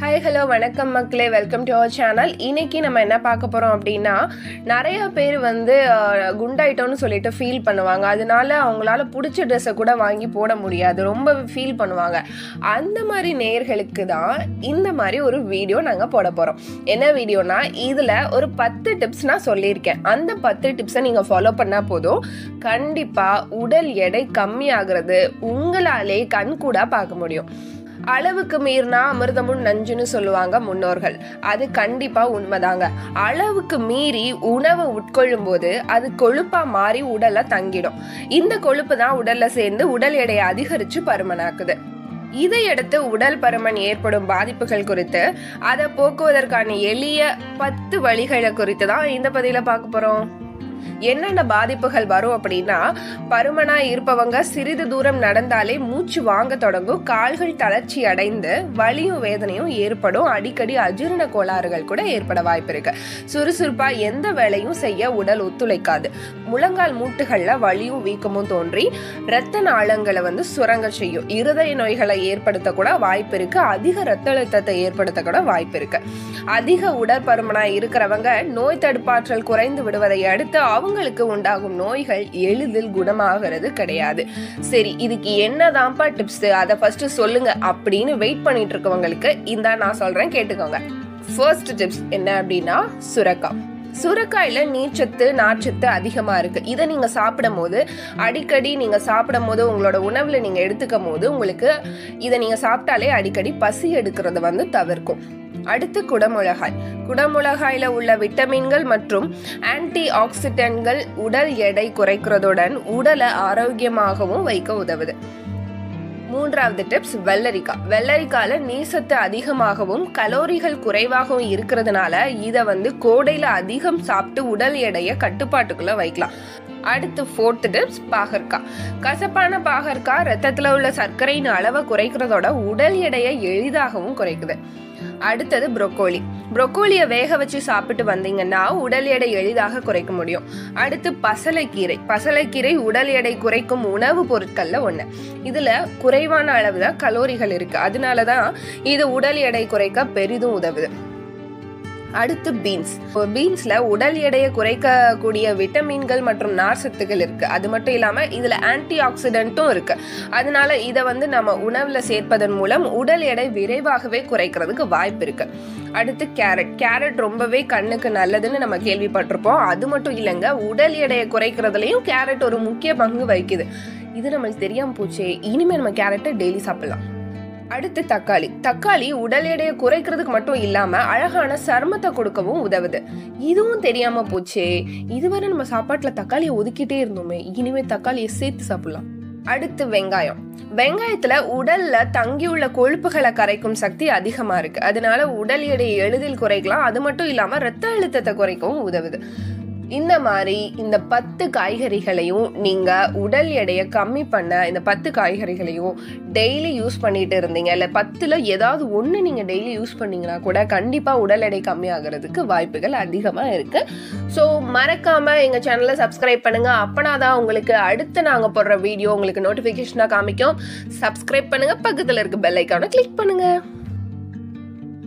Hi hello வணக்கம் மக்களே. Welcome to our channel இன்னைக்கு நம்ம என்ன பார்க்க போகிறோம் அப்படின்னா நிறைய பேர் வந்து குண்டாயிட்டோம்னு சொல்லிட்டு ஃபீல் பண்ணுவாங்க. அதனால அவங்களால பிடிச்ச ட்ரெஸ்ஸை கூட வாங்கி போட முடியாது. ரொம்ப ஃபீல் பண்ணுவாங்க. அந்த மாதிரி நேர்களுக்கு தான் இந்த மாதிரி ஒரு வீடியோ நாங்கள் போட போகிறோம் என்ன வீடியோனா இதில் ஒரு பத்து டிப்ஸ் நான் சொல்லியிருக்கேன். அந்த பத்து டிப்ஸை நீங்கள் ஃபாலோ பண்ணால் போதும். கண்டிப்பாக உடல் எடை கம்மியாகிறது உங்களாலே கண்கூடாக பார்க்க முடியும். அளவுக்கு மீறினா அமிர்தமும் நஞ்சுன்னு சொல்லுவாங்க முன்னோர்கள். அது கண்டிப்பா உண்மைதாங்க. அளவுக்கு மீறி உணவை உட்கொள்ளும் போது அது கொழுப்பா மாறி உடலை தங்கிடும். இந்த கொழுப்பு தான் உடல்ல சேர்ந்து உடல் எடையை அதிகரிச்சு பருமனாக்குது. இதையடுத்து உடல் பருமன் ஏற்படும் பாதிப்புகள் குறித்து அதை போக்குவதற்கான எளிய பத்து வழிகளை குறித்து தான் இந்த பதில பார்க்க போறோம். என்னென்ன பாதிப்புகள் வரும் அப்படின்னா பருமனா இருப்பவங்க சிறிது தூரம் நடந்தாலே மூச்சு வாங்க தொடங்கும் கால்கள் தளர்ச்சி அடைந்து வலியும் வேதனையும் ஏற்படும் அடிக்கடி அஜீரண கோளாறுகள் கூட ஏற்பட வாய்ப்பு இருக்கு. சுறுசுறுப்பா எந்த வேலையும் செய்ய உடல் ஒத்துழைக்காது. முழங்கால் மூட்டுகள்ல வலியும் வீக்கமும் தோன்றி இரத்த நாளங்களை வந்து சுரங்க செய்யும். இருதய நோய்களை ஏற்படுத்த கூட வாய்ப்பு இருக்கு. அதிக ரத்த அழுத்தத்தை ஏற்படுத்த கூட வாய்ப்பு இருக்கு. அதிக உடற்பருமனா இருக்கிறவங்க நோய் தடுப்பாற்றல் குறைந்து விடுவதை அடுத்து அவங்களுக்கு உண்டாகும் நோய்கள் எளிதில் குணமாகிறது கிடையாது. சரி இதுக்கு என்னதான்ப்பா டிப்ஸ் அதை ஃபர்ஸ்ட் சொல்லுங்க அப்படின்னு வெயிட் பண்ணிட்டு இருக்கவங்களுக்கு இந்த நான் சொல்றேன் கேட்டுக்கோங்க. ஃபர்ஸ்ட் டிப்ஸ் என்ன அப்படின்னா சுரக்கா சுரக்காயில நீர்ச்சத்து நார்ச்சத்து அதிகமா இருக்கு. இதை நீங்க சாப்பிடும் போது அடிக்கடி நீங்க சாப்பிடும் போது உங்களோட உணவுல நீங்க எடுத்துக்கும் போது உங்களுக்கு இதை நீங்க சாப்பிட்டாலே அடிக்கடி பசி எடுக்கிறது வந்து தவிர்க்கும். அடுத்து குடமிளகாய். குடமுளகாயில் உள்ள விட்டமின்கள் மற்றும் ஆன்டி ஆக்சிடென்ட்கள் உடல் எடை குறைக்கிறதுடன் உடலை ஆரோக்கியமாகவும் வைக்க உதவுது. மூன்றாவது டிப்ஸ் வெள்ளரிக்காய் வெள்ளரிக்கால நீசத்து அதிகமாகவும் கலோரிகள் குறைவாகவும் இருக்கிறதுனால இதை வந்து கோடையில அதிகம் சாப்பிட்டு உடல் எடையை கட்டுப்பாட்டுக்குள்ள வைக்கலாம். அடுத்து ஃபோர்த் டிப்ஸ் பாகற்காய் கசப்பான பாகற்காய் ரத்தத்தில் உள்ள சர்க்கரையின் அளவை குறைக்கிறதோட உடல் எடையை எளிதாகவும் குறைக்குது. அடுத்தது ப்ரொக்கோலி ப்ரொக்கோலியை வேக வச்சு சாப்பிட்டு வந்தீங்கன்னா உடல் எடை எளிதாக குறைக்க முடியும். அடுத்து பசலைக்கீரை. பசலைக்கீரை உடல் எடை குறைக்கும் உணவுப் பொருட்கள்ல ஒன்று இதுல குறைவான அளவு தான் கலோரிகள் இருக்கு. அதனாலதான் இது உடல் எடை குறைக்க பெரிதும் உதவுது. அடுத்து பீன்ஸ் பீன்ஸ்ல உடல் எடையை குறைக்கக்கூடிய விட்டமின்கள் மற்றும் நார்சத்துகள் இருக்கு. அது மட்டும் இல்லாம இதுல ஆன்டி ஆக்சிடென்ட்டும் இருக்கு. அதனால இதை வந்து நம்ம உணவுல சேர்ப்பதன் மூலம் உடல் எடை விரைவாகவே குறைக்கிறதுக்கு வாய்ப்பு இருக்கு. அடுத்து கேரட் கேரட் ரொம்பவே கண்ணுக்கு நல்லதுன்னு நம்ம கேள்விப்பட்டிருப்போம். அது மட்டும் இல்லைங்க உடல் எடையை குறைக்கிறதுலையும் கேரட் ஒரு முக்கிய பங்கு வகிக்குது. இது நம்மளுக்கு தெரியாம போச்சே. இனிமே நம்ம கேரட்டை டெய்லி சாப்பிடலாம். அடுத்து தக்காளி. தக்காளி உடல் எடையை குறைக்கிறதுக்கு மட்டும் இல்லாம அழகான சருமத்தை கொடுக்கவும் உதவுது. இதுவும் தெரியாம போச்சே. இதுவரை நம்ம சாப்பாட்டுல தக்காளியை ஒதுக்கிட்டே இருந்தோமே. இனிமே தக்காளியை சேர்த்து சாப்பிடலாம். அடுத்து வெங்காயம். வெங்காயத்துல உடல்ல தங்கியுள்ள கொழுப்புகளை கரைக்கும் சக்தி அதிகமா இருக்கு. அதனால உடல் எடையை எளிதில் குறைக்கலாம். அது மட்டும் இல்லாம ரத்த அழுத்தத்தை குறைக்கவும் உதவுது. இந்த மாதிரி இந்த பத்து காய்கறிகளையும் நீங்கள் உடல் எடையை கம்மி பண்ண இந்த பத்து காய்கறிகளையும் டெய்லி யூஸ் பண்ணிட்டு இருந்தீங்க. இல்லை பத்தில் ஏதாவது ஒன்று நீங்கள் டெய்லி யூஸ் பண்ணீங்கன்னா கூட கண்டிப்பாக உடல் எடை கம்மி ஆகிறதுக்கு வாய்ப்புகள் அதிகமாக இருக்குது ஸோ மறக்காமல் எங்கள் சேனலை சப்ஸ்கிரைப் பண்ணுங்கள் அப்போனா தான் உங்களுக்கு அடுத்து நாங்கள் போடுற வீடியோ உங்களுக்கு நோட்டிஃபிகேஷனாக காமிக்கும். சப்ஸ்கிரைப் பண்ணுங்கள் பக்கத்தில் இருக்க பெல் ஐக்கானை கிளிக் பண்ணுங்கள்